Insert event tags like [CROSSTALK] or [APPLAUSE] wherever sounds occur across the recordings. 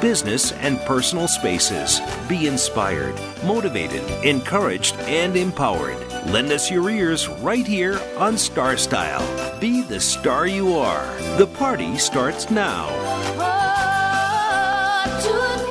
business, and personal spaces. Be inspired, motivated, encouraged, and empowered. Lend us your ears right here on Star Style. Be the star you are. The party starts now.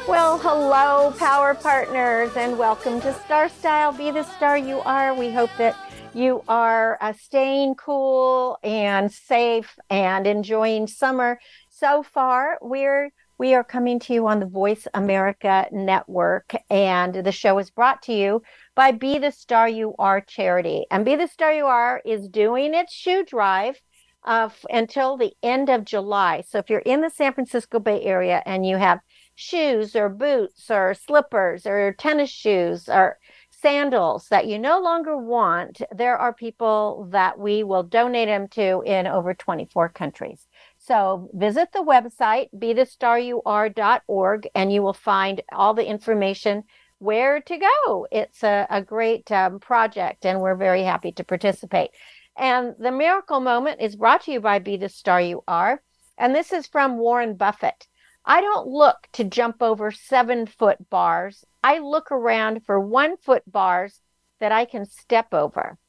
Well, hello, Power Partners, and welcome to Star Style. Be the star you are. We hope that you are uh, staying cool and safe and enjoying summer. So far, we're we are coming to you on the Voice America Network, and the show is brought to you by Be the Star You Are charity. And Be the Star You Are is doing its shoe drive uh, until the end of July. So if you're in the San Francisco Bay Area and you have shoes or boots or slippers or tennis shoes or sandals that you no longer want, there are people that we will donate them to in over 24 countries. So visit the website, bethestaryouare.org, and you will find all the information where to go. It's a, a great um, project, and we're very happy to participate. And the miracle moment is brought to you by Be the Star You Are. And this is from Warren Buffett. I don't look to jump over seven foot bars. I look around for one foot bars that I can step over.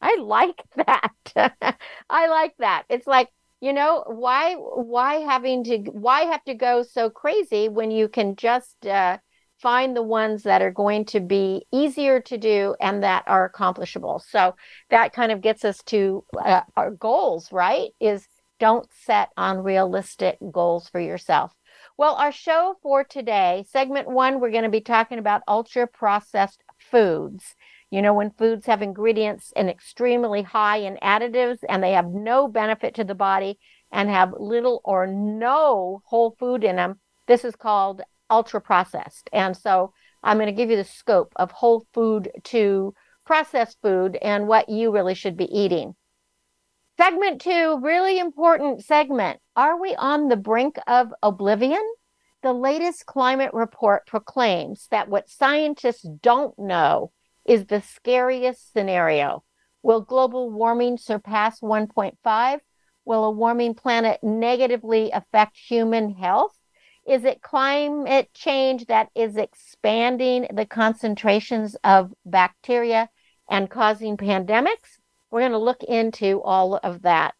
I like [LAUGHS] that. I like that. It's like you know why why having to why have to go so crazy when you can just uh, find the ones that are going to be easier to do and that are accomplishable? So that kind of gets us to uh, our goals right? Is don't set unrealistic goals for yourself. Well our show for today segment one we're going to be talking about ultra processed foods you know, when foods have ingredients and extremely high in additives and they have no benefit to the body and have little or no whole food in them, this is called ultra processed. And so I'm going to give you the scope of whole food to processed food and what you really should be eating. Segment two, really important segment. Are we on the brink of oblivion? The latest climate report proclaims that what scientists don't know is the scariest scenario. Will global warming surpass 1.5? Will a warming planet negatively affect human health? Is it climate change that is expanding the concentrations of bacteria and causing pandemics? We're going to look into all of that.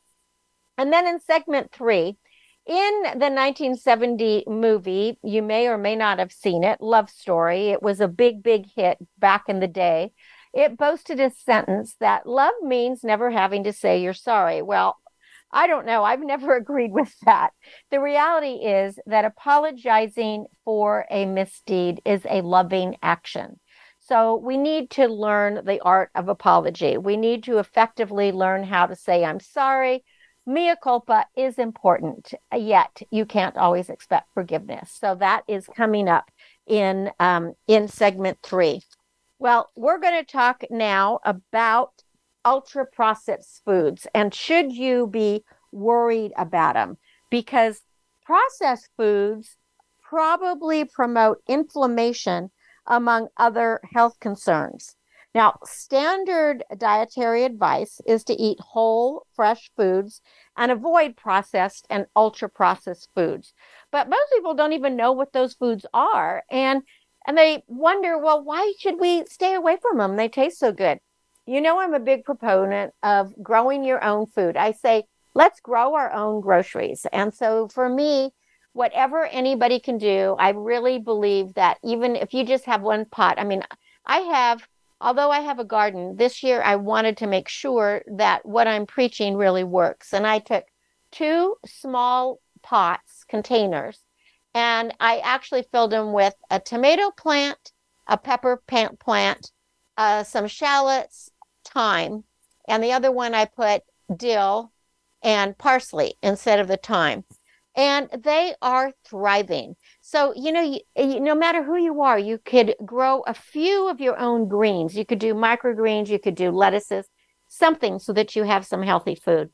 And then in segment three, in the 1970 movie, you may or may not have seen it, Love Story. It was a big, big hit back in the day. It boasted a sentence that love means never having to say you're sorry. Well, I don't know. I've never [LAUGHS] agreed with that. The reality is that apologizing for a misdeed is a loving action. So we need to learn the art of apology. We need to effectively learn how to say, I'm sorry. Mea culpa is important, yet you can't always expect forgiveness. So that is coming up in um, in segment three. Well, we're going to talk now about ultra processed foods and should you be worried about them because processed foods probably promote inflammation among other health concerns. Now, standard dietary advice is to eat whole, fresh foods and avoid processed and ultra processed foods. But most people don't even know what those foods are. And and they wonder, well, why should we stay away from them? They taste so good. You know, I'm a big proponent of growing your own food. I say, let's grow our own groceries. And so for me, whatever anybody can do, I really believe that even if you just have one pot, I mean, I have although I have a garden, this year I wanted to make sure that what I'm preaching really works. And I took two small pots, containers, and I actually filled them with a tomato plant, a pepper plant, uh, some shallots, thyme, and the other one I put dill and parsley instead of the thyme. And they are thriving. So, you know, you, you, no matter who you are, you could grow a few of your own greens. You could do microgreens, you could do lettuces. something so that you have some healthy food.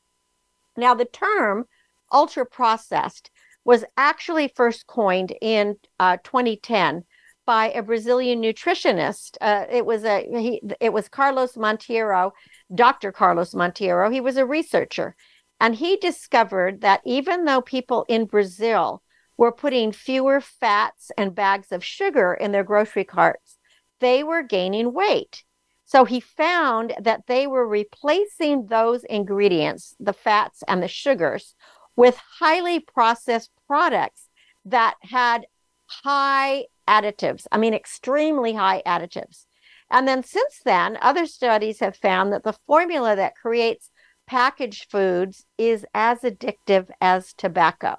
Now, the term ultra processed was actually first coined in uh, 2010 by a Brazilian nutritionist. Uh, it was a he, it was Carlos Monteiro, Dr. Carlos Monteiro. He was a researcher, and he discovered that even though people in Brazil were putting fewer fats and bags of sugar in their grocery carts, they were gaining weight. So he found that they were replacing those ingredients, the fats and the sugars, with highly processed products that had high additives. I mean, extremely high additives. And then since then, other studies have found that the formula that creates packaged foods is as addictive as tobacco.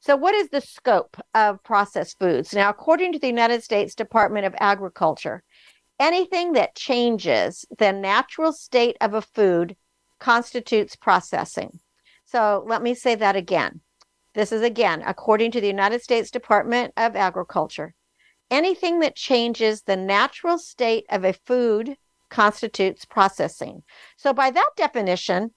So, what is the scope of processed foods? Now, according to the United States Department of Agriculture, anything that changes the natural state of a food constitutes processing. So, let me say that again. This is again, according to the United States Department of Agriculture. Anything that changes the natural state of a food constitutes processing. So, by that definition,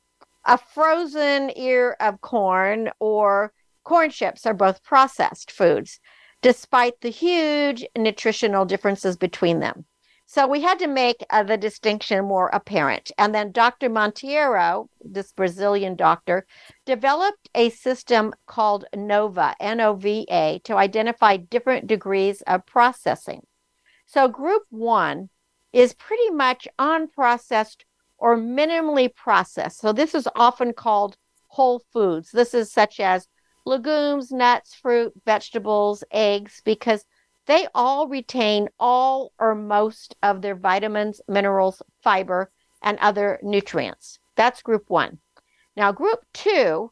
a frozen ear of corn or corn chips are both processed foods, despite the huge nutritional differences between them. So we had to make uh, the distinction more apparent. And then Dr. Monteiro, this Brazilian doctor, developed a system called NOVA, N O V A, to identify different degrees of processing. So group one is pretty much unprocessed or minimally processed. So this is often called whole foods. This is such as legumes, nuts, fruit, vegetables, eggs, because they all retain all or most of their vitamins, minerals, fiber, and other nutrients. That's group one. Now, group two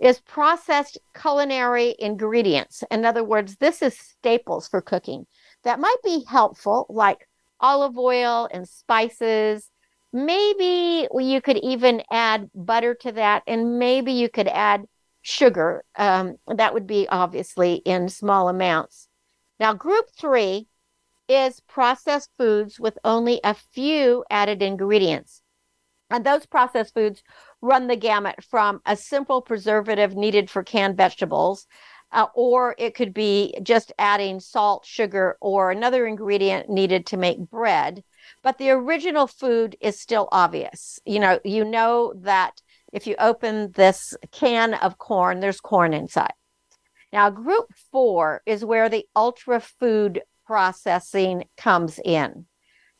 is processed culinary ingredients. In other words, this is staples for cooking that might be helpful, like olive oil and spices. Maybe you could even add butter to that, and maybe you could add sugar. Um, that would be obviously in small amounts. Now, group three is processed foods with only a few added ingredients. And those processed foods run the gamut from a simple preservative needed for canned vegetables, uh, or it could be just adding salt, sugar, or another ingredient needed to make bread. But the original food is still obvious. You know, you know that if you open this can of corn, there's corn inside. Now, group four is where the ultra food processing comes in.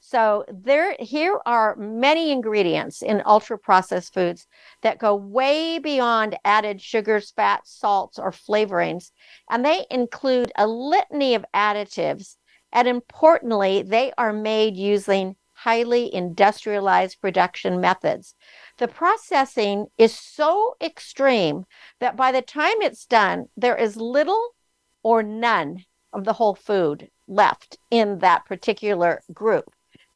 So there here are many ingredients in ultra processed foods that go way beyond added sugars, fats, salts, or flavorings, and they include a litany of additives. And importantly, they are made using highly industrialized production methods. The processing is so extreme that by the time it's done, there is little or none of the whole food left in that particular group.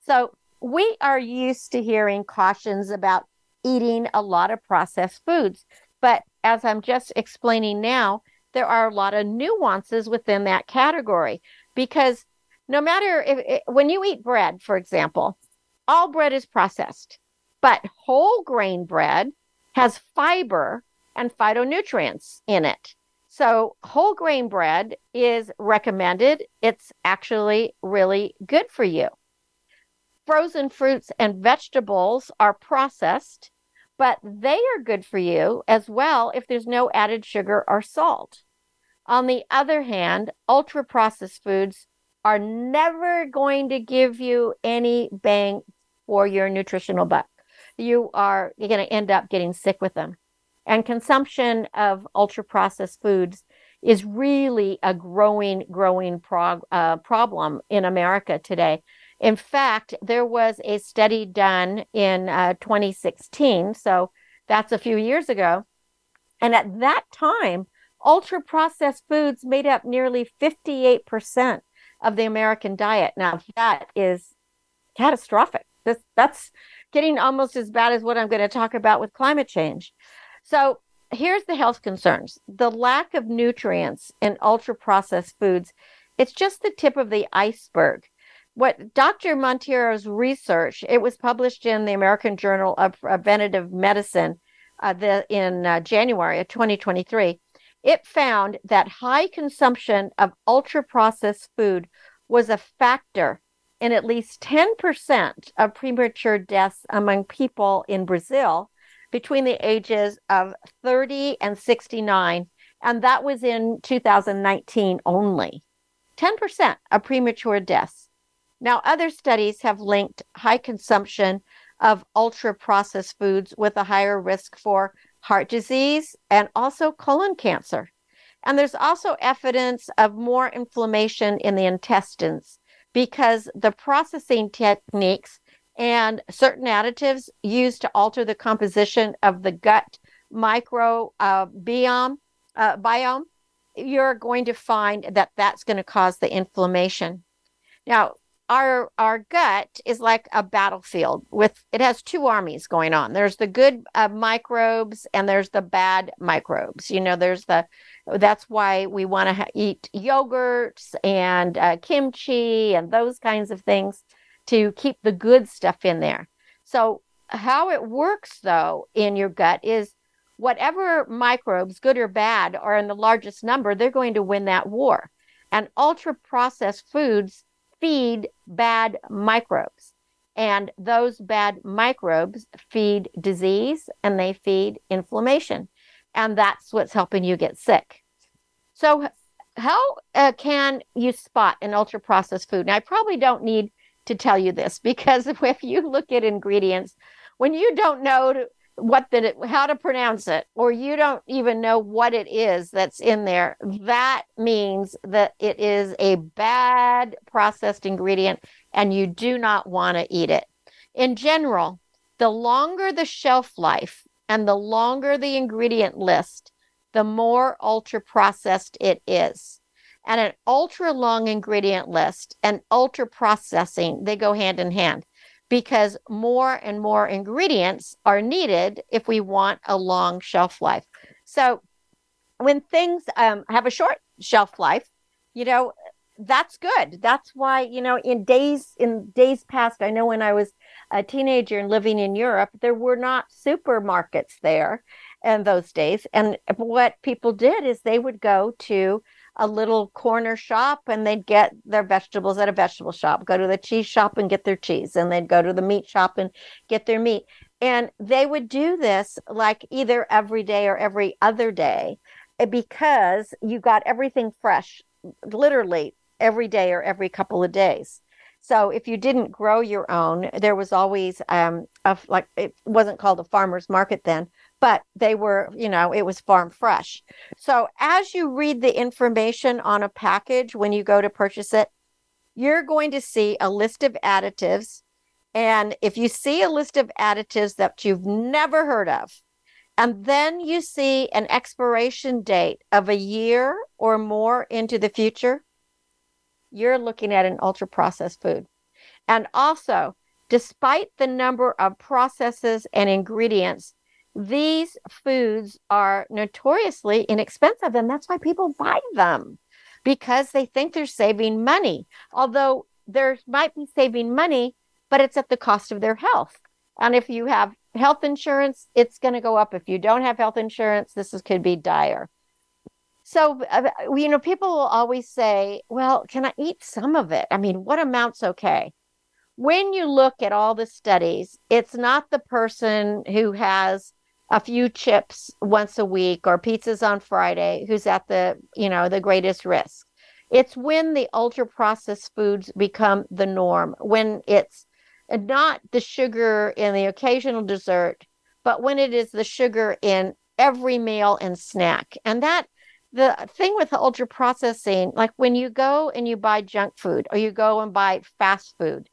So we are used to hearing cautions about eating a lot of processed foods. But as I'm just explaining now, there are a lot of nuances within that category because no matter if when you eat bread, for example, all bread is processed. But whole grain bread has fiber and phytonutrients in it. So, whole grain bread is recommended. It's actually really good for you. Frozen fruits and vegetables are processed, but they are good for you as well if there's no added sugar or salt. On the other hand, ultra processed foods are never going to give you any bang for your nutritional buck you are you're going to end up getting sick with them. And consumption of ultra processed foods is really a growing, growing prog- uh, problem in America today. In fact, there was a study done in uh, 2016, so that's a few years ago. And at that time, ultra processed foods made up nearly 58% of the American diet. Now, that is catastrophic. This, that's getting almost as bad as what I'm going to talk about with climate change. So, here's the health concerns the lack of nutrients in ultra processed foods. It's just the tip of the iceberg. what Dr. Monteiro's research, it was published in the American Journal of Preventive Medicine uh, the, in uh, January of 2023. It found that high consumption of ultra processed food was a factor in at least 10% of premature deaths among people in Brazil between the ages of 30 and 69. And that was in 2019 only. 10% of premature deaths. Now, other studies have linked high consumption of ultra processed foods with a higher risk for heart disease and also colon cancer. And there's also evidence of more inflammation in the intestines because the processing techniques and certain additives used to alter the composition of the gut micro uh, biome, uh, biome, you're going to find that that's going to cause the inflammation. Now, our our gut is like a battlefield with it has two armies going on. There's the good uh, microbes and there's the bad microbes. You know there's the that's why we want to ha- eat yogurts and uh, kimchi and those kinds of things to keep the good stuff in there. So how it works though in your gut is whatever microbes good or bad are in the largest number they're going to win that war. And ultra processed foods feed bad microbes. And those bad microbes feed disease and they feed inflammation. And that's what's helping you get sick. So, how uh, can you spot an ultra processed food? Now, I probably don't need to tell you this [LAUGHS] because if you look at ingredients, when you don't know what the how to pronounce it or you don't even know what it is that's in there that means that it is a bad processed ingredient and you do not want to eat it. In general the longer the shelf life and the longer the ingredient list the more ultra processed it is. And an ultra long ingredient list and ultra processing they go hand in hand because more and more ingredients are needed if we want a long shelf life. So when things um, have a short shelf life, you know, that's good. That's why, you know, in days in days past, I know when I was a teenager and living in Europe, there were not supermarkets there in those days. And what people did is they would go to a little corner shop and they'd get their vegetables at a vegetable shop, go to the cheese shop and get their cheese, and they'd go to the meat shop and get their meat. And they would do this like either every day or every other day eh, because you got everything fresh, literally every day or every couple of days. So if you didn't grow your own, there was always um a, like it wasn't called a farmer's market then, but they were, you know, it was farm fresh. So as you read the information on a package when you go to purchase it, you're going to see a list of additives. And if you see a list of additives that you've never heard of, and then you see an expiration date of a year or more into the future, you're looking at an ultra processed food. And also, despite the number of processes and ingredients these foods are notoriously inexpensive, and that's why people buy them because they think they're saving money. Although there might be saving money, but it's at the cost of their health. And if you have health insurance, it's going to go up. If you don't have health insurance, this is, could be dire. So, uh, you know, people will always say, well, can I eat some of it? I mean, what amount's okay? When you look at all the studies, it's not the person who has a few chips once a week or pizzas on Friday who's at the, you know, the greatest risk. It's when the ultra processed foods become the norm, when it's not the sugar in the occasional dessert, but when it is the sugar in every meal and snack. And that the thing with the ultra processing, like when you go and you buy junk food or you go and buy fast food,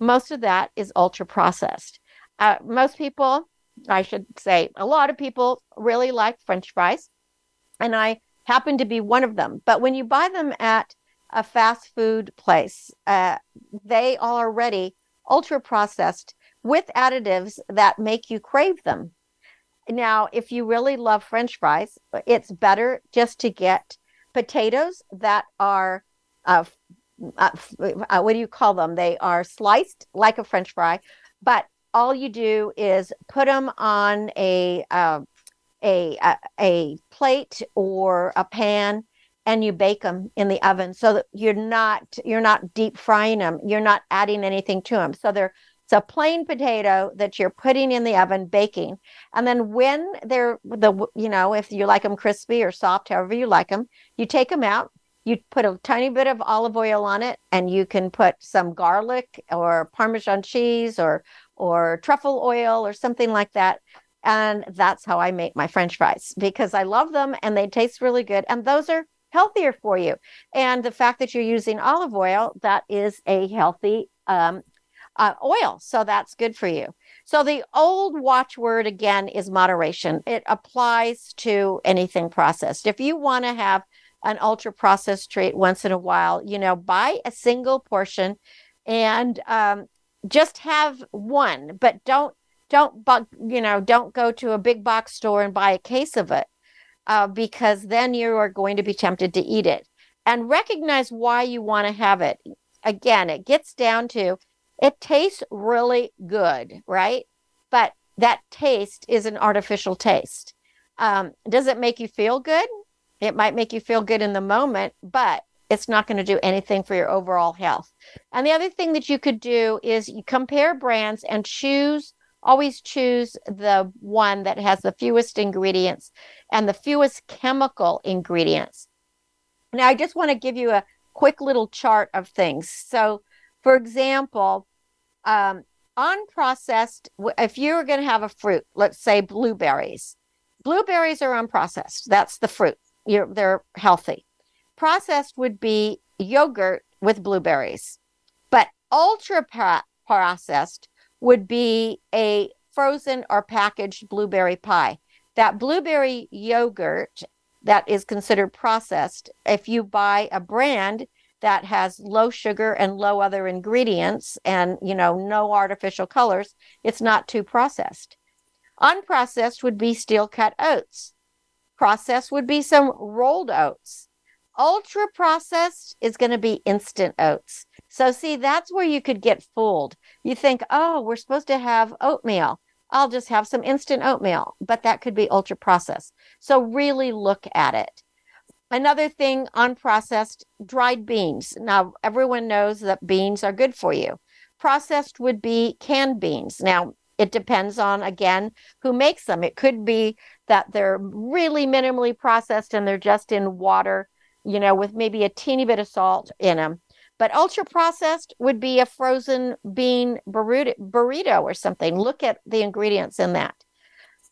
most of that is ultra processed. Uh, most people I should say, a lot of people really like French fries, and I happen to be one of them. But when you buy them at a fast food place, uh, they are already ultra processed with additives that make you crave them. Now, if you really love French fries, it's better just to get potatoes that are uh, uh, uh, what do you call them? They are sliced like a French fry, but all you do is put them on a uh, a, a a plate or a pan and you bake them in the oven so that you're not you're not deep frying them you're not adding anything to them so they're it's a plain potato that you're putting in the oven baking. And then when they're the you know if you like them crispy or soft however you like them you take them out. You put a tiny bit of olive oil on it and you can put some garlic or parmesan cheese or or truffle oil or something like that. And that's how i make my french fries because i love them and they taste really good and those are healthier for you. And the fact that you're using olive oil that is a healthy um, uh, oil so that's good for you. So the old watchword again is moderation. It applies to anything processed. If you want to have an ultra processed treat once in a while, you know, buy a single portion and um, just have one, but don't don't you know don't go to a big box store and buy a case of it uh, because then you are going to be tempted to eat it. And recognize why you want to have it. Again it gets down to it tastes really good right? But that taste is an artificial taste. Um, does it make you feel good? It might make you feel good in the moment, but it's not going to do anything for your overall health. And the other thing that you could do is you compare brands and choose always choose the one that has the fewest ingredients and the fewest chemical ingredients. Now, I just want to give you a quick little chart of things. So, for example, um, unprocessed, if you're going to have a fruit, let's say blueberries, blueberries are unprocessed. That's the fruit you're, they're healthy. Processed would be yogurt with blueberries, but ultra processed would be a frozen or packaged blueberry pie. That blueberry yogurt that is considered processed, if you buy a brand that has low sugar and low other ingredients and you know no artificial colors, it's not too processed. Unprocessed would be steel cut oats processed would be some rolled oats. Ultra processed is going to be instant oats. So, see, that's where you could get fooled. You think, oh, we're supposed to have oatmeal. I'll just have some instant oatmeal, but that could be ultra processed. So, really look at it. Another thing, unprocessed dried beans. Now, everyone knows that beans are good for you. Processed would be canned beans. Now, it depends on, again, who makes them. It could be that they're really minimally processed and they're just in water, you know, with maybe a teeny bit of salt in them. But ultra processed would be a frozen bean burrito, or something. Look at the ingredients in that.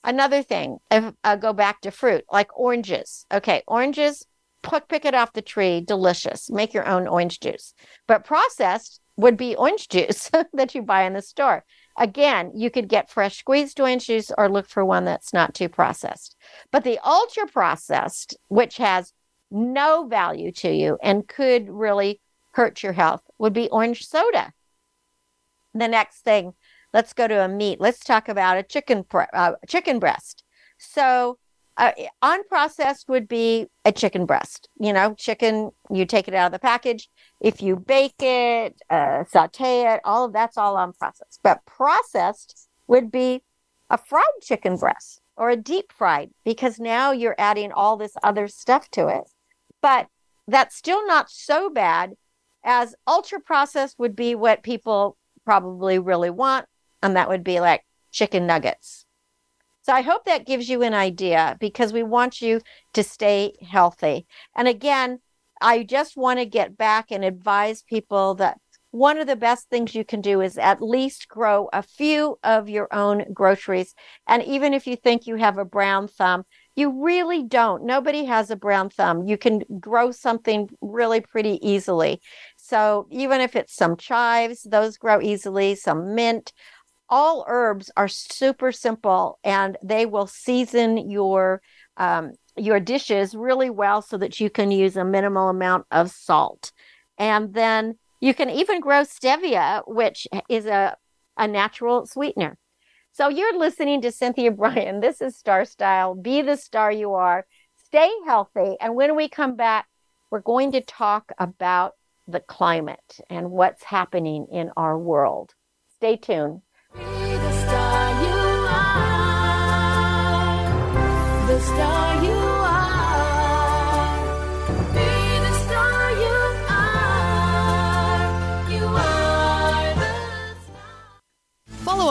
Another thing, if I go back to fruit, like oranges. Okay, oranges, pick, pick it off the tree, delicious. Make your own orange juice. But processed would be orange juice [LAUGHS] that you buy in the store. Again, you could get fresh squeezed orange juice or look for one that's not too processed. But the ultra processed, which has no value to you and could really hurt your health, would be orange soda. The next thing, let's go to a meat. Let's talk about a chicken uh, chicken breast. So, uh, unprocessed would be a chicken breast. You know, chicken, you take it out of the package, if you bake it, uh, saute it, all of that's all unprocessed. But processed would be a fried chicken breast or a deep fried because now you're adding all this other stuff to it. But that's still not so bad as ultra processed would be what people probably really want. And that would be like chicken nuggets. So I hope that gives you an idea because we want you to stay healthy. And again, I just want to get back and advise people that one of the best things you can do is at least grow a few of your own groceries. And even if you think you have a brown thumb, you really don't. Nobody has a brown thumb. You can grow something really pretty easily. So even if it's some chives, those grow easily, some mint, all herbs are super simple and they will season your um, your dishes really well so that you can use a minimal amount of salt. And then you can even grow stevia, which is a, a natural sweetener. So you're listening to Cynthia [LAUGHS] Brian. This is Star Style. Be the star you are. Stay healthy. And when we come back, we're going to talk about the climate and what's happening in our world. Stay tuned. Be the star you are. The star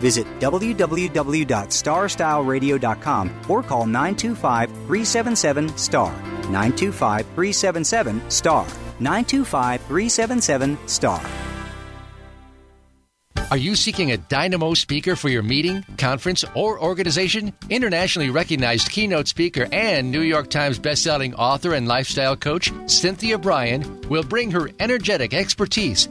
Visit www.starstyleradio.com or call 925 377 STAR. 925 377 STAR. 925 377 STAR. Are you seeking a dynamo speaker for your meeting, conference, or organization? Internationally recognized keynote speaker and New York Times bestselling author and lifestyle coach Cynthia Brian will bring her energetic expertise,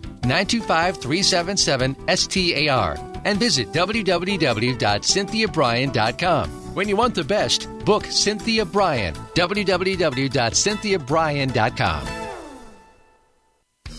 925 377 STAR. And visit www.cynthiabrian.com. When you want the best, book Cynthia Brian. www.cynthiabrian.com.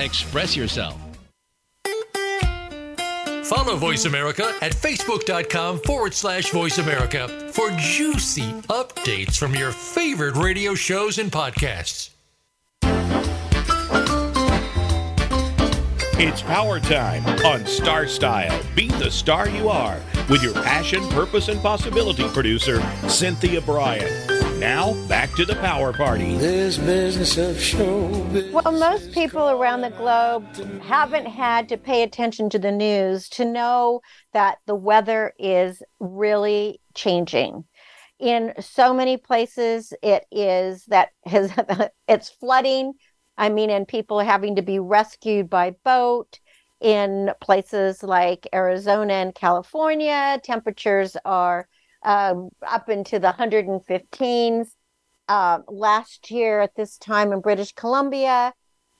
express yourself. Follow Voice America at facebook.com forward slash voice America for juicy updates from your favorite radio shows and podcasts. It's power time on Star Style. Be the star you are with your passion, purpose, and possibility producer, Cynthia Brian. Now, back to the power party. This business of show business. Well, most people around the globe haven't had to pay attention to the news to know that the weather is really changing. In so many places, it is that has [LAUGHS] it's flooding. I mean, and people having to be rescued by boat. In places like Arizona and California, temperatures are um, up into the 115s. Uh, last year at this time in British Columbia,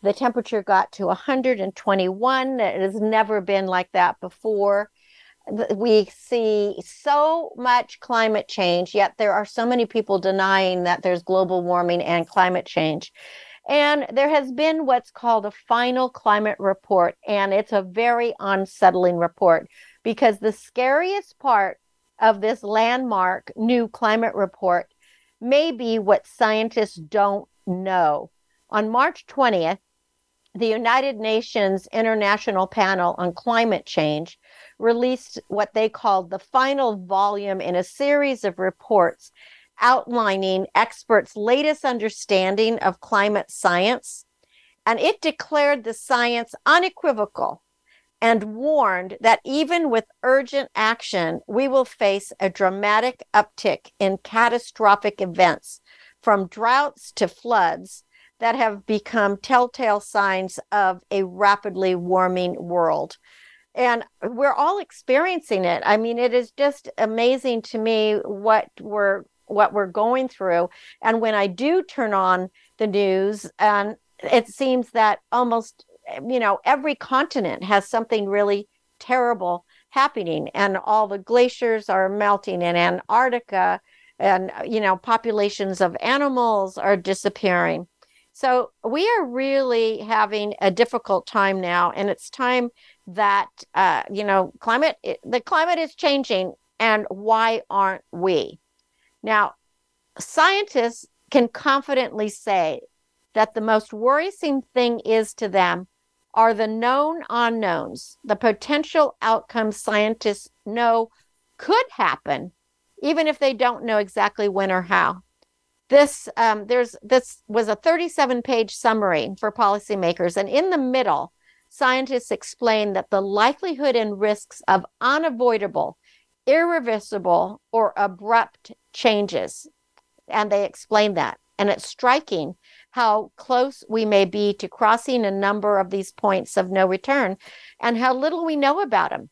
the temperature got to 121. It has never been like that before. We see so much climate change, yet there are so many people denying that there's global warming and climate change. And there has been what's called a final climate report, and it's a very unsettling report because the scariest part of this landmark new climate report may be what scientists don't know. On March 20th, the United Nations International Panel on Climate Change released what they called the final volume in a series of reports outlining experts' latest understanding of climate science. And it declared the science unequivocal and warned that even with urgent action, we will face a dramatic uptick in catastrophic events from droughts to floods that have become telltale signs of a rapidly warming world. And we're all experiencing it. I mean, it is just amazing to me what we're what we're going through. And when I do turn on the news, and it seems that almost you know every continent has something really terrible happening, and all the glaciers are melting in Antarctica, and you know populations of animals are disappearing. So we are really having a difficult time now, and it's time that uh, you know climate the climate is changing, and why aren't we? Now, scientists can confidently say that the most worrisome thing is to them are the known unknowns, the potential outcomes scientists know could happen, even if they don't know exactly when or how. This um, there's this was a 37 page summary for policymakers, and in the middle, scientists explain that the likelihood and risks of unavoidable, irreversible, or abrupt changes, and they explain that, and it's striking how close we may be to crossing a number of these points of no return and how little we know about them.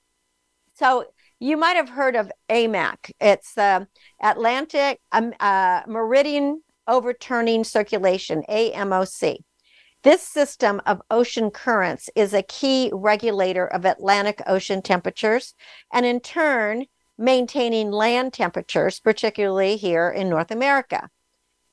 So you might have heard of AMOC. It's the Atlantic um, uh, Meridian Overturning Circulation, AMOC. This system of ocean currents is a key regulator of Atlantic Ocean temperatures and, in turn, maintaining land temperatures, particularly here in North America.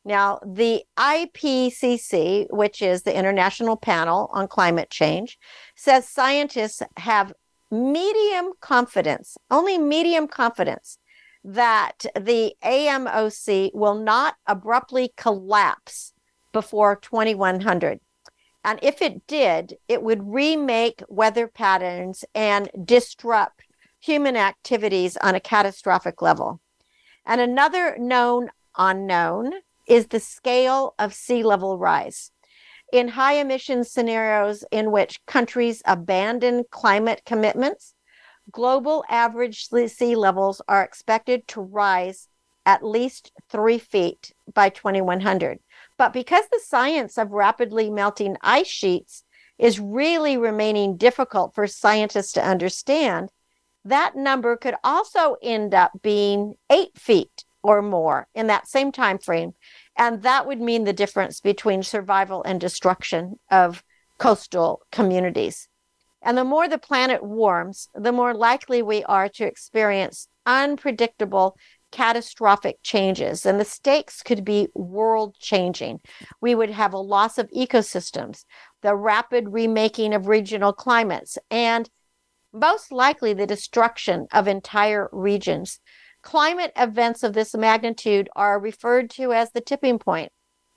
Now, the IPCC, which is the International Panel on Climate Change, says scientists have medium confidence, only medium confidence, that the AMOC will not abruptly collapse before 2100. And if it did, it would remake weather patterns and disrupt human activities on a catastrophic level. And another known unknown is the scale of sea level rise. In high emission scenarios in which countries abandon climate commitments, global average sea levels are expected to rise at least three feet by 2100. But because the science of rapidly melting ice sheets is really remaining difficult for scientists to understand, that number could also end up being eight feet or more in that same time frame. And that would mean the difference between survival and destruction of coastal communities. And the more the planet warms the more likely we are to experience unpredictable catastrophic changes. And the stakes could be world changing. We would have a loss of ecosystems the rapid remaking of regional climates and most likely the destruction of entire regions Climate events of this magnitude are referred to as the tipping point.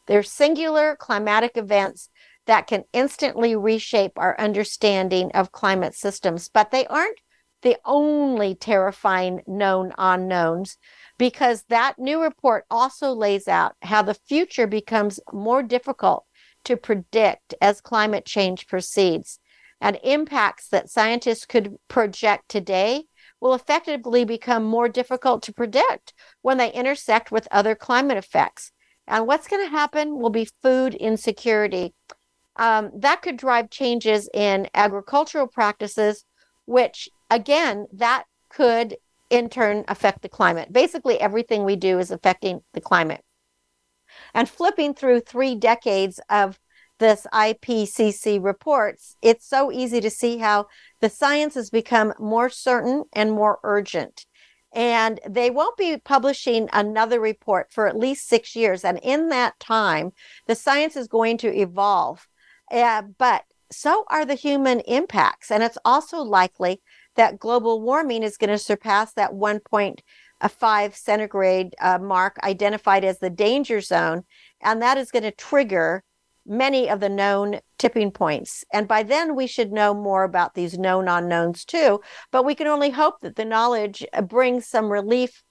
They're singular climatic events that can instantly reshape our understanding of climate systems, but they aren't the only terrifying known unknowns because that new report also lays out how the future becomes more difficult to predict as climate change proceeds and impacts that scientists could project today will effectively become more difficult to predict when they intersect with other climate effects. And what's going to happen will be food insecurity. Um, that could drive changes in agricultural practices, which again, that could in turn affect the climate. Basically, everything we do is affecting the climate. And flipping through three decades of this IPCC reports, it's so easy to see how the science has become more certain and more urgent. And they won't be publishing another report for at least six years. And in that time, the science is going to evolve. Uh, but so are the human impacts. And it's also likely that global warming is going to surpass that 1.5 centigrade uh, mark identified as the danger zone. And that is going to trigger many of the known tipping points. And by then, we should know more about these known unknowns too. But we can only hope that the knowledge uh, brings some relief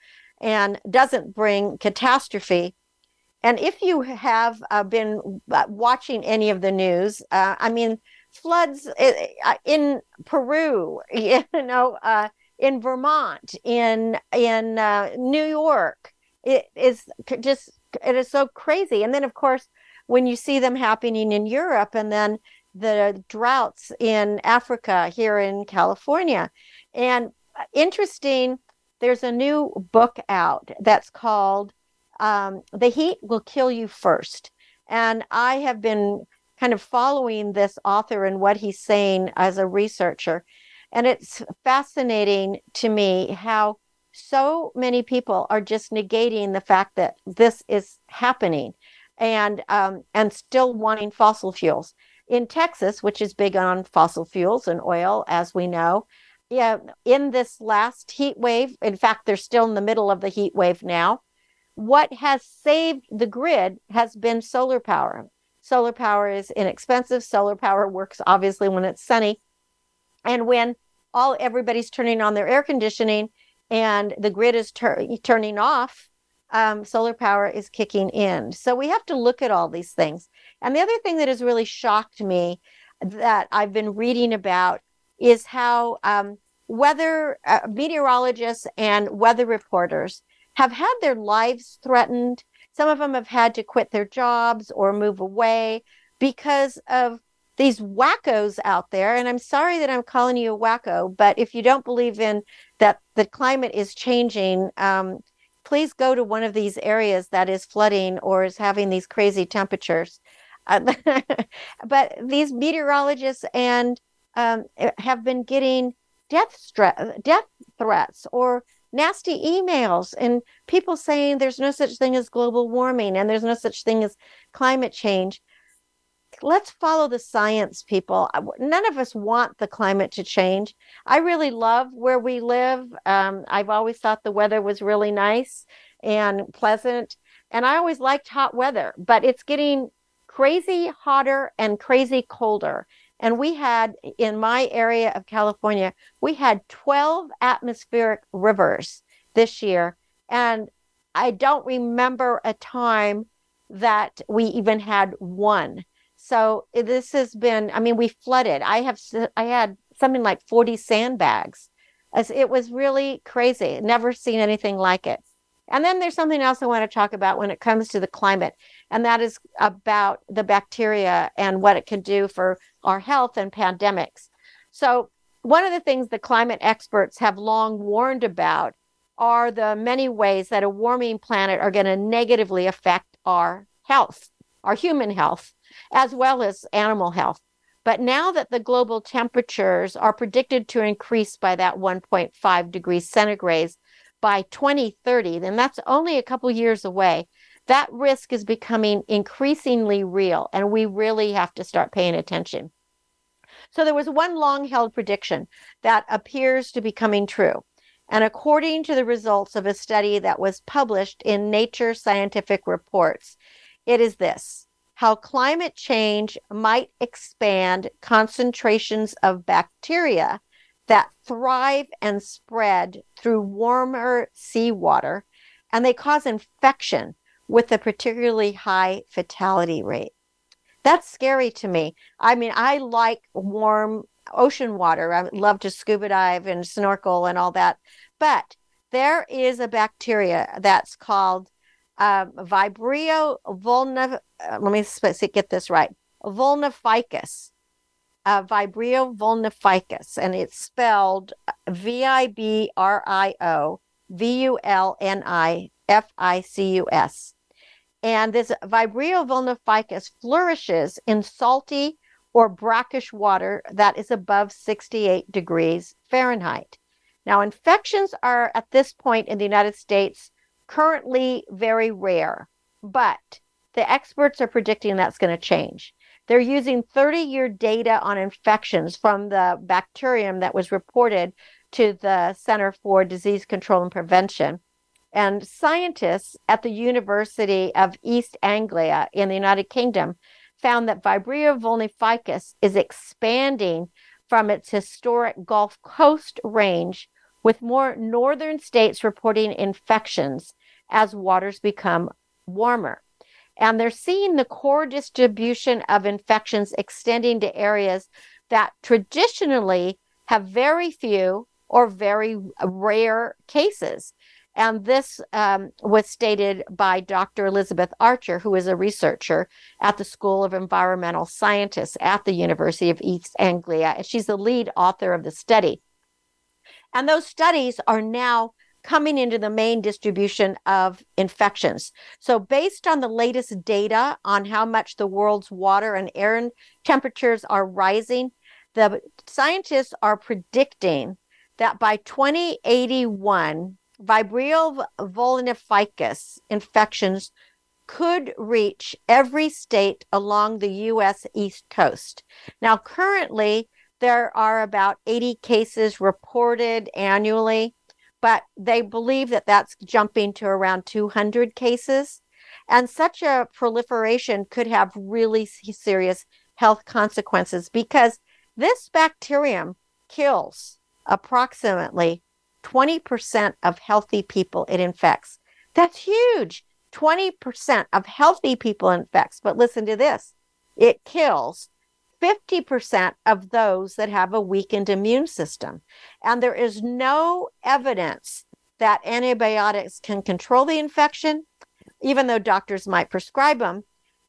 and doesn't bring catastrophe. And if you have uh, been uh, watching any of the news, uh, I mean, floods uh, in Peru, [LAUGHS] you know, uh, in Vermont, in in New York, it is just it is so crazy. And then, of course, when you see them happening in Europe and then the droughts in Africa here in California. And uh, interesting, there's a new book out that's called um, The Heat Will Kill You First. And I have been kind of following this author and what he's saying as a researcher. And it's fascinating to me how so many people are just negating the fact that this is happening and um, and still wanting fossil fuels. In Texas, which is big on fossil fuels and oil, as we know, yeah, in this last heat wave, in fact, they're still in the middle of the heat wave now. what has saved the grid has been solar power. Solar power is inexpensive. Solar power works obviously when it's sunny. And when all everybody's turning on their air conditioning and the grid is tur- turning off, um, solar power is kicking in. So we have to look at all these things. And the other thing that has really shocked me that I've been reading about is how um, weather uh, meteorologists and weather reporters have had their lives threatened. Some of them have had to quit their jobs or move away because of these wackos out there. And I'm sorry that I'm calling you a wacko, but if you don't believe in that the climate is changing, um, please go to one of these areas that is flooding or is having these crazy temperatures. Uh, [LAUGHS] but these meteorologists and um, have been getting death stre- death threats or nasty emails and people saying there's no such thing as global warming and there's no such thing as climate change. Let's follow the science, people. None of us want the climate to change. I really love where we live. Um, I've always thought the weather was really nice and pleasant. And I always liked hot weather, but it's getting crazy hotter and crazy colder. And we had in my area of California, we had 12 atmospheric rivers this year. And I don't remember a time that we even had one. So eh, this has been, I mean, we flooded. I have, I had something like 40 sandbags. It was really crazy. Never seen anything like it. And then there's something else I want to talk about when it comes to the climate, and that is about the bacteria and what it can do for our health and pandemics. So, one of the things the climate experts have long warned about are the many ways that a warming planet are going to negatively affect our health, our human health, as well as animal health. But now that the global temperatures are predicted to increase by that 1.5 degrees centigrade by 2030, then that's only a couple years away. That risk is becoming increasingly real, and we really have to start paying attention. So, there was one long held prediction that appears to be coming true. And according to the results of a study that was published in Nature Scientific Reports, it is this how climate change might expand concentrations of bacteria that thrive and spread through warmer seawater, and they cause infection with a particularly high fatality rate. That's scary to me. I mean, I like warm ocean water. I love to scuba dive and snorkel and all that. But there is a bacteria that's called um, Vibrio vulna. uh, let me get this right. Vulnificus. Uh, Vibrio vulnificus, and it's spelled V I B R I O V U L N I F I C U S. And this Vibrio vulnificus flourishes in salty or brackish water that is above 68 degrees Fahrenheit. Now, infections are at this point in the United States currently very rare, but the experts are predicting that's going to change. They're using 30 year data on infections from the bacterium that was reported to the Center for Disease Control and Prevention. And scientists at the University of East Anglia in the United Kingdom found that Vibrio vulnificus is expanding from its historic Gulf Coast range, with more northern states reporting infections as waters become warmer. And they're seeing the core distribution of infections extending to areas that traditionally have very few or very rare cases. And this um, was stated by Dr. Elizabeth Archer, who is a researcher at the School of Environmental Scientists at the University of East Anglia. And she's the lead author of the study. And those studies are now coming into the main distribution of infections. So, based on the latest data on how much the world's water and air temperatures are rising, the scientists are predicting that by 2081, Vibrio vulnificus infections could reach every state along the U.S. East Coast. Now, currently, there are about 80 cases reported annually, but they believe that that's jumping to around 200 cases. And such a proliferation could have really serious health consequences because this bacterium kills approximately 20% of healthy people it infects. That's huge. 20% of healthy people infects. But listen to this it kills 50% of those that have a weakened immune system. And there is no evidence that antibiotics can control the infection, even though doctors might prescribe them.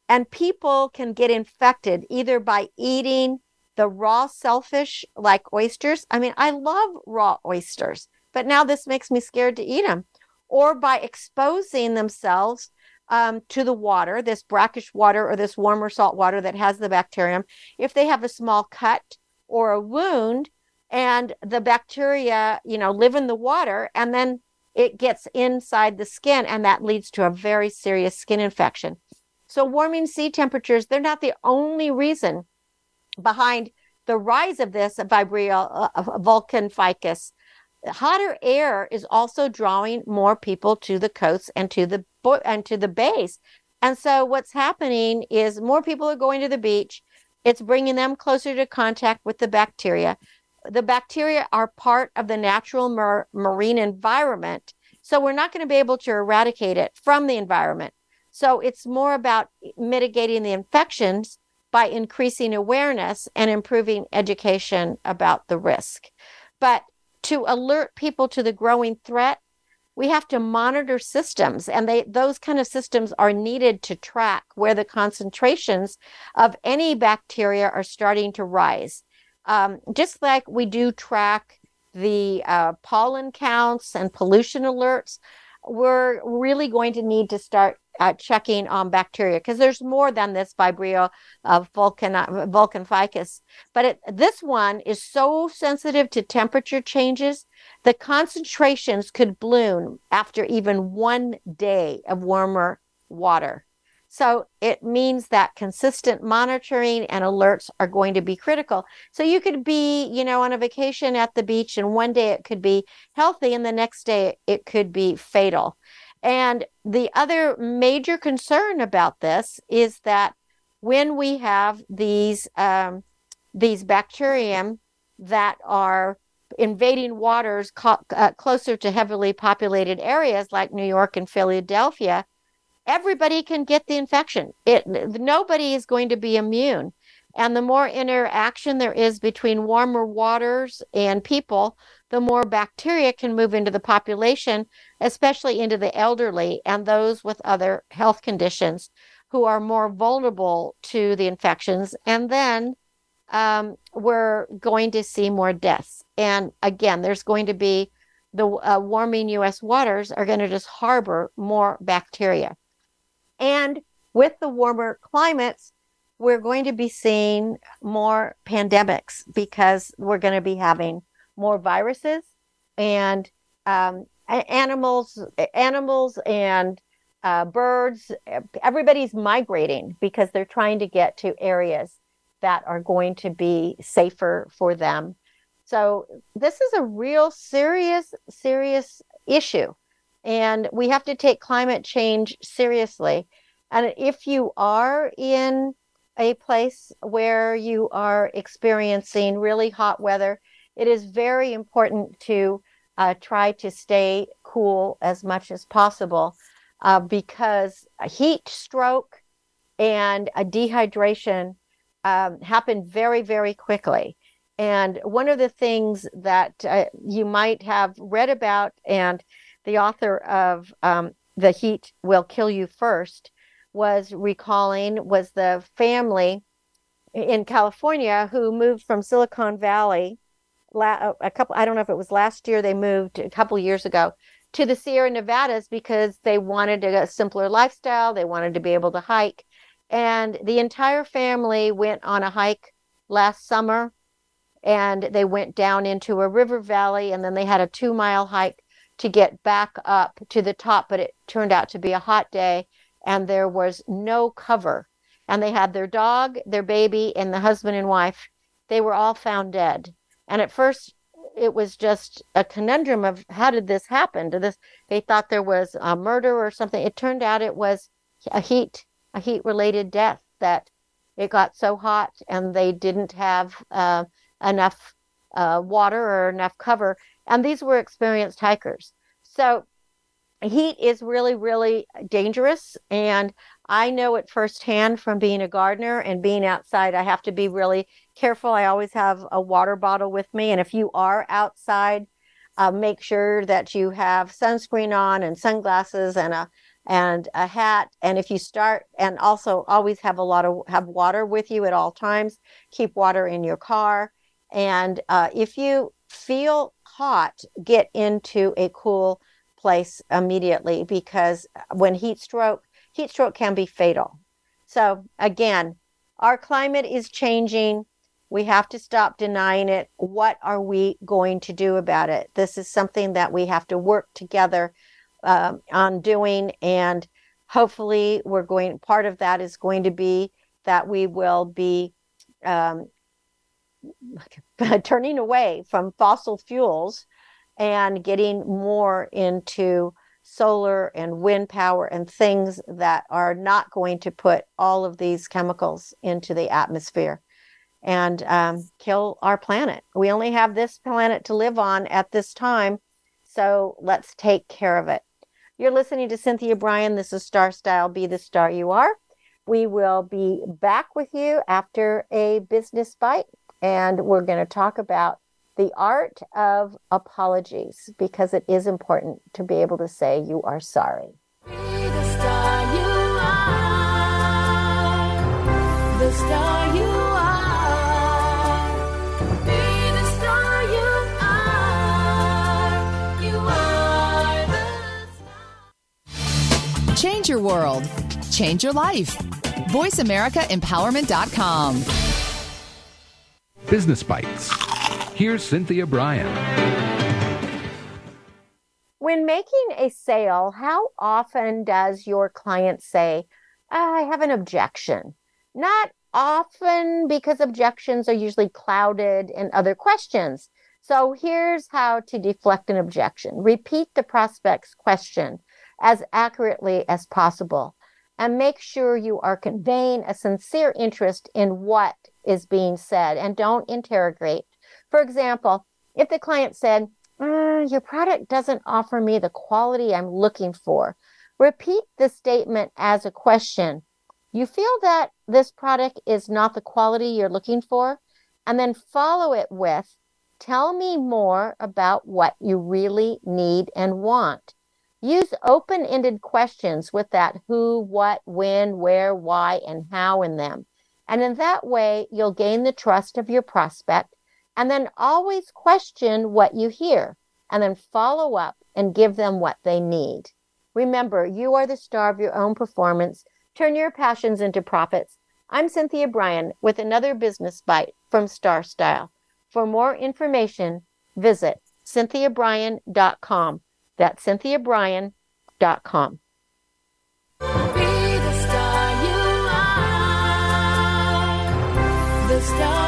And people can get infected either by eating the raw shellfish like oysters. I mean, I love raw oysters, but now this makes me scared to eat them. Or by exposing themselves um, to the water, this brackish water or this warmer salt water that has the bacterium. If they have a small cut or a wound, and the bacteria, you know, live in the water, and then it gets inside the skin, and that leads to a very serious skin infection. So, warming sea temperatures, they're not the only reason behind the rise of this Vibrio uh, vulcan ficus. Hotter air is also drawing more people to the coasts and to the bo- and to the base. And so what's happening is more people are going to the beach. It's bringing them closer to contact with the bacteria. The bacteria are part of the natural mar- marine environment. So we're not going to be able to eradicate it from the environment. So it's more about mitigating the infections by increasing awareness and improving education about the risk. But to alert people to the growing threat, we have to monitor systems and they those kind of systems are needed to track where the concentrations of any bacteria are starting to rise. Um, just like we do track the uh, pollen counts and pollution alerts, we're really going to need to start uh, checking on bacteria because there's more than this Vibrio uh, vulcan, vulcan ficus. But it, this one is so sensitive to temperature changes, the concentrations could bloom after even one day of warmer water. So it means that consistent monitoring and alerts are going to be critical. So you could be, you know, on a vacation at the beach, and one day it could be healthy, and the next day it could be fatal. And the other major concern about this is that when we have these um, these bacterium that are invading waters co- uh, closer to heavily populated areas like New York and Philadelphia, everybody can get the infection. It nobody is going to be immune. And the more interaction there is between warmer waters and people, the more bacteria can move into the population, especially into the elderly and those with other health conditions who are more vulnerable to the infections. And then um, we're going to see more deaths. And again, there's going to be the uh, warming US waters are going to just harbor more bacteria. And with the warmer climates, we're going to be seeing more pandemics because we're going to be having more viruses and um, animals, animals and uh, birds. Everybody's migrating because they're trying to get to areas that are going to be safer for them. So this is a real serious, serious issue. And we have to take climate change seriously. And if you are in a place where you are experiencing really hot weather, it is very important to uh, try to stay cool as much as possible uh, because a heat stroke and a dehydration um, happen very, very quickly. And one of the things that uh, you might have read about, and the author of um, The Heat Will Kill You First was recalling, was the family in California who moved from Silicon Valley la- a couple, I don't know if it was last year, they moved a couple years ago to the Sierra Nevadas because they wanted a simpler lifestyle. They wanted to be able to hike. And the entire family went on a hike last summer and they went down into a river valley and then they had a two mile hike to get back up to the top. But it turned out to be a hot day and there was no cover. And they had their dog, their baby, and the husband and wife. They were all found dead. And at first, it was just a conundrum of how did this happen? Did this they thought there was a murder or something. It turned out it was a heat a heat related death that it got so hot and they didn't have uh, enough uh, water or enough cover. And these were experienced hikers. So heat is really, really dangerous. And I know it firsthand from being a gardener and being outside. I have to be really careful. I always have a water bottle with me. And if you are outside, uh, make sure that you have sunscreen on and sunglasses and a and a hat and if you start and also always have a lot of have water with you at all times keep water in your car and uh, if you feel hot get into a cool place immediately because when heat stroke heat stroke can be fatal. So again our climate is changing. We have to stop denying it. What are we going to do about it? This is something that we have to work together um, on doing and hopefully we're going part of that is going to be that we will be um, [LAUGHS] turning away from fossil fuels and getting more into solar and wind power and things that are not going to put all of these chemicals into the atmosphere and um, kill our planet. We only have this planet to live on at this time, so let's take care of it. You're listening to Cynthia Brian. This is Star Style Be the Star You Are. We will be back with you after a business bite, and we're going to talk about the art of apologies because it is important to be able to say you are sorry. Be the star you are. The star you are. Be the star you are. You are the Change your world. Change your life. VoiceAmericaEmpowerment.com. Business Bites. Here's Cynthia Brian. When making a sale, how often does your client say, "Ah, I have an objection? Not often because objections are usually clouded in other questions. So here's how to deflect an objection. Repeat the prospect's question as accurately as possible and make sure you are conveying a sincere interest in what is being said and don't interrogate. For example, if the client said, "Uh, Your product doesn't offer me the quality I'm looking for, repeat the statement as a question. You feel that this product is not the quality you're looking for? And then follow it with, Tell me more about what you really need and want. Use open ended questions with that who, what, when, where, why, and how in them. And in that way, you'll gain the trust of your prospect. And then always question what you hear and then follow up and give them what they need. Remember, you are the star of your own performance. Turn your passions into profits. I'm Cynthia Brian with another business bite from Star Style. For more information, visit cynthiabrian.com. That's cynthiabrian.com. Be the star you are. The star.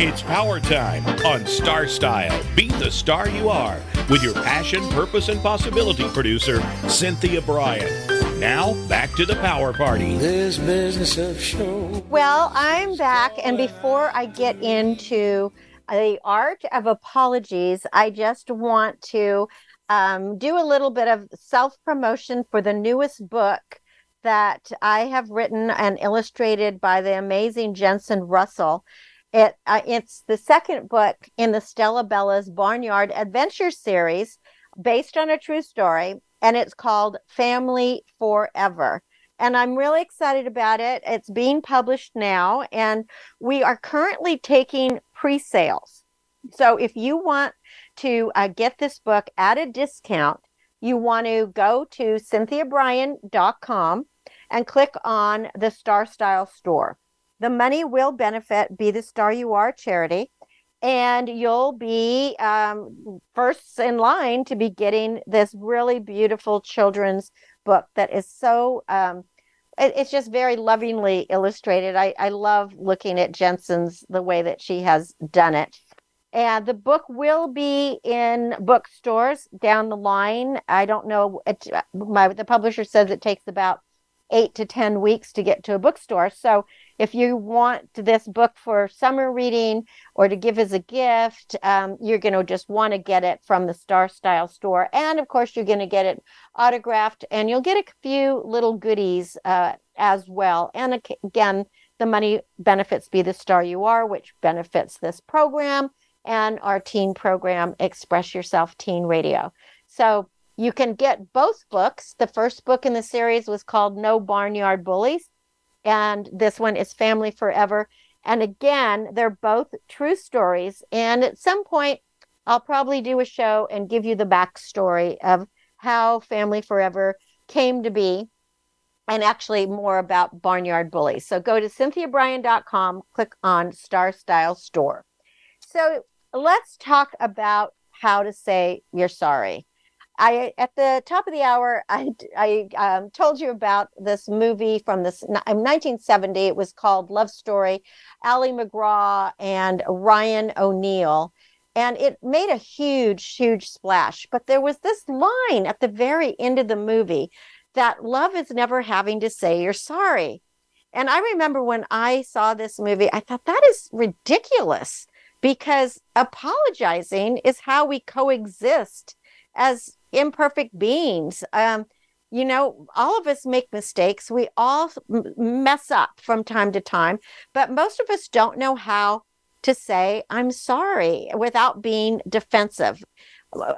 It's power time on Star Style. Be the star you are with your passion, purpose, and possibility producer, Cynthia Brian. Now, back to the power party. This business of show. Well, I'm back, and before I get into the art of apologies, I just want to um, do a little bit of self promotion for the newest book that I have written and illustrated by the amazing Jensen Russell. It uh, it's the second book in the Stella Bella's Barnyard Adventure series, based on a true story, and it's called Family Forever. And I'm really excited about it. It's being published now, and we are currently taking pre sales. So if you want to uh, get this book at a discount, you want to go to cynthiabrian.com and click on the Star Style store. The money will benefit Be the Star You Are charity, and you'll be um, first in line to be getting this really beautiful children's book that is so. Um, it, it's just very lovingly illustrated. I, I love looking at Jensen's the way that she has done it. And the book will be in bookstores down the line. I don't know. It, my the publisher says it takes about eight to ten weeks to get to a bookstore. So if you want this book for summer reading or to give as a gift, um, you're going to just want to get it from the Star Style store. And of course, you're going to get it autographed, and you'll get a few little goodies uh, as well. And again, the money benefits Be the Star You Are, which benefits this program and our teen program, Express Yourself Teen Radio. So you can get both books. The first book in the series was called No Barnyard Bullies, and this one is Family Forever. And again, they're both true stories. And at some point, I'll probably do a show and give you the backstory of how Family Forever came to be and actually more about Barnyard Bullies. So go to cynthiabrian.com, click on Star Style Store. So let's talk about how to say you're sorry. I at the top of the hour, I, I um, told you about this movie from this 1970. It was called Love Story. Ali MacGraw and Ryan O'Neal, and it made a huge, huge splash. But there was this line at the very end of the movie that love is never having to say you're sorry. And I remember when I saw this movie, I thought that is ridiculous because apologizing is how we coexist as imperfect beings. Um, you know, all of us make mistakes. We all mess up from time to time, but most of us don't know how to say, I'm sorry without being defensive.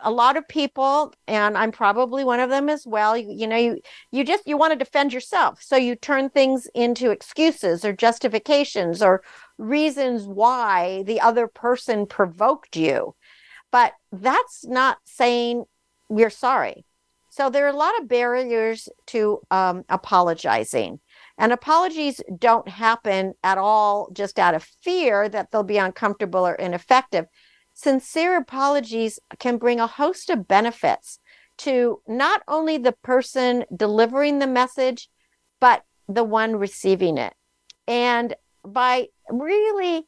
A lot of people, and I'm probably one of them as well, you, you know, you, you just, you want to defend yourself. So you turn things into excuses or justifications or reasons why the other person provoked you. But that's not saying we're sorry. So there are a lot of barriers to um, apologizing. And apologies don't happen at all just out of fear that they'll be uncomfortable or ineffective. Sincere apologies can bring a host of benefits to not only the person delivering the message, but the one receiving it. And by really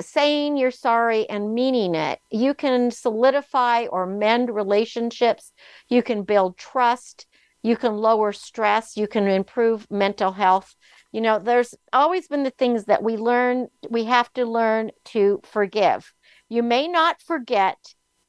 saying you're sorry and meaning it, you can solidify or mend relationships. You can build trust. You can lower stress. You can improve mental health. You know, there's always been the things that we learn, we have to learn to forgive. You may not forget,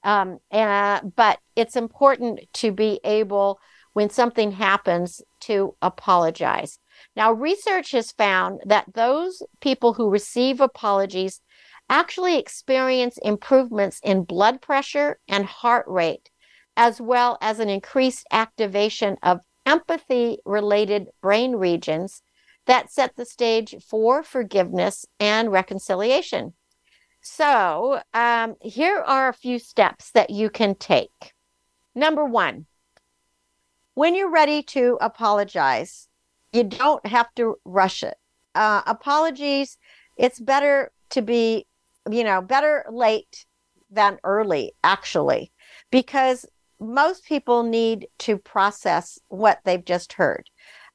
um, uh, but it's important to be able, when something happens, to apologize. Now, research has found that those people who receive apologies actually experience improvements in blood pressure and heart rate, as well as an increased activation of empathy related brain regions that set the stage for forgiveness and reconciliation. So, um, here are a few steps that you can take. Number one, when you're ready to apologize, you don't have to rush it. Uh, apologies, it's better to be, you know, better late than early, actually, because most people need to process what they've just heard.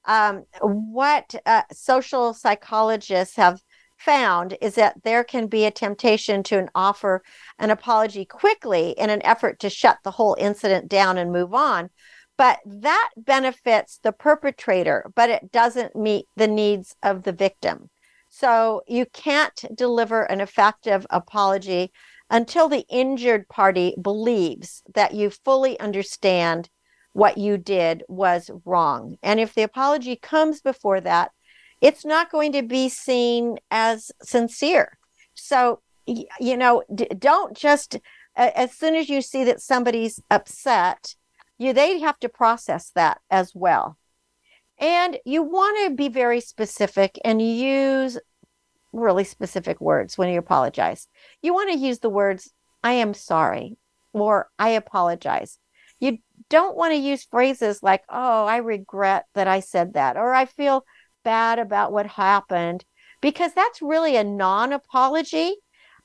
Um, what uh, social psychologists have found is that there can be a temptation to an offer an apology quickly in an effort to shut the whole incident down and move on but that benefits the perpetrator, but it doesn't meet the needs of the victim. So you can't deliver an effective apology until the injured party believes that you fully understand what you did was wrong. And if the apology comes before that, it's not going to be seen as sincere. So, you know, d- don't just, as soon as you see that somebody's upset, you they have to process that as well. And you want to be very specific and use really specific words when you apologize. You want to use the words, I am sorry, or I apologize. You don't want to use phrases like, oh, I regret that I said that, or I feel bad about what happened, because that's really a non apology.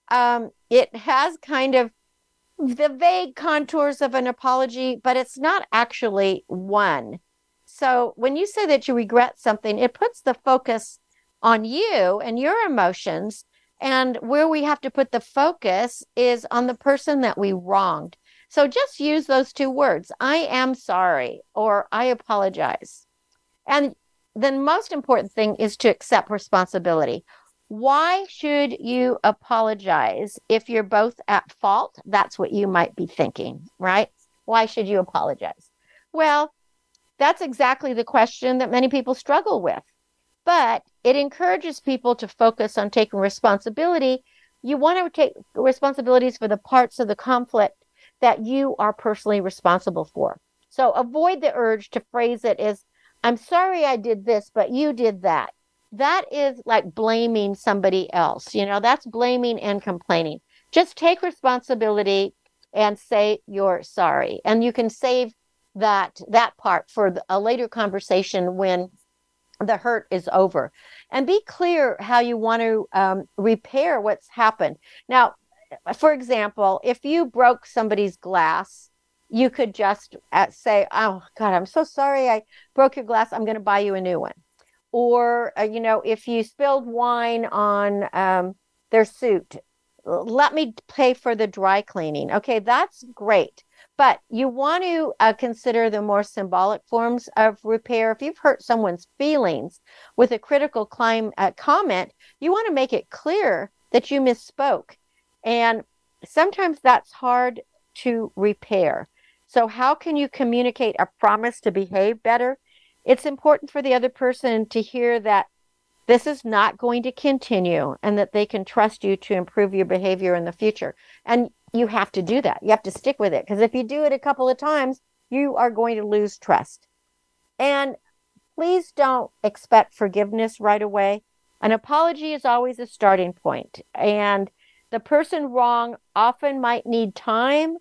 Um, it has kind of the vague contours of an apology, but it's not actually one. So when you say that you regret something, it puts the focus on you and your emotions. And where we have to put the focus is on the person that we wronged. So just use those two words I am sorry or I apologize. And the most important thing is to accept responsibility. Why should you apologize if you're both at fault? That's what you might be thinking, right? Why should you apologize? Well, that's exactly the question that many people struggle with. But it encourages people to focus on taking responsibility. You want to take responsibilities for the parts of the conflict that you are personally responsible for. So avoid the urge to phrase it as, I'm sorry I did this, but you did that that is like blaming somebody else. You know, that's blaming and complaining. Just take responsibility and say you're sorry. And you can save that that part for a later conversation when the hurt is over. And be clear how you want to um, repair what's happened. Now, for example, if you broke somebody's glass, you could just uh, say, "Oh God, I'm so sorry I broke your glass. I'm going to buy you a new one." Or uh, you know if you spilled wine on um, their suit let me pay for the dry cleaning. Okay that's great. But you want to uh, consider the more symbolic forms of repair. If you've hurt someone's feelings with a critical climb, uh, comment you want to make it clear that you misspoke. And sometimes that's hard to repair. So how can you communicate a promise to behave better it's important for the other person to hear that this is not going to continue and that they can trust you to improve your behavior in the future. And you have to do that. You have to stick with it because if you do it a couple of times, you are going to lose trust. And please don't expect forgiveness right away. An apology is always a starting point, and the person wrong often might need time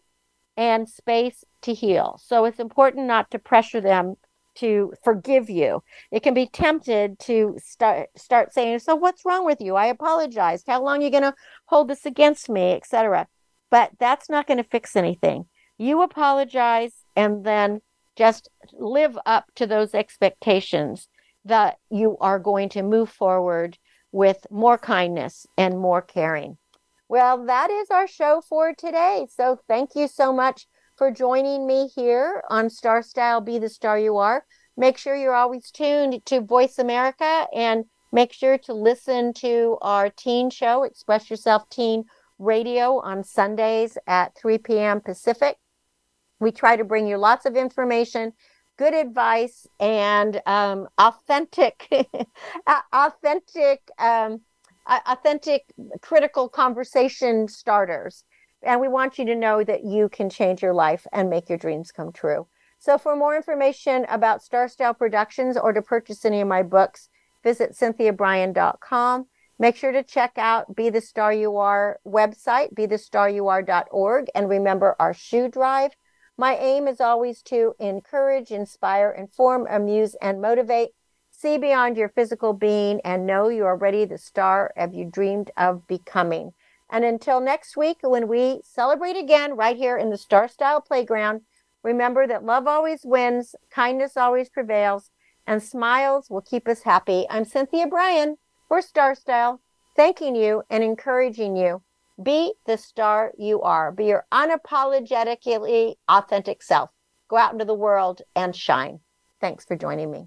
and space to heal. So it's important not to pressure them to forgive you. It can be tempted to start start saying, "So what's wrong with you? I apologized. How long are you going to hold this against me, etc." But that's not going to fix anything. You apologize and then just live up to those expectations that you are going to move forward with more kindness and more caring. Well, that is our show for today. So thank you so much for joining me here on Star Style Be the Star You Are. Make sure you're always tuned to Voice America and make sure to listen to our teen show, Express Yourself Teen Radio, on Sundays at 3 p.m. Pacific. We try to bring you lots of information, good advice, and um, authentic, [LAUGHS] authentic, um, authentic critical conversation starters and we want you to know that you can change your life and make your dreams come true. So, for more information about Star Style Productions or to purchase any of my books, visit cynthiabrian.com. Make sure to check out Be the Star You Are website, bethestaryouare.org, and remember our shoe drive. My aim is always to encourage, inspire, inform, amuse, and motivate. See beyond your physical being and know you are ready the star of you dreamed of becoming. And until next week, when we celebrate again right here in the Star Style Playground, remember that love always wins, kindness always prevails, and smiles will keep us happy. I'm Cynthia Brian for Star Style, thanking you and encouraging you. Be the star you are. Be your unapologetically authentic self. Go out into the world and shine. Thanks for joining me.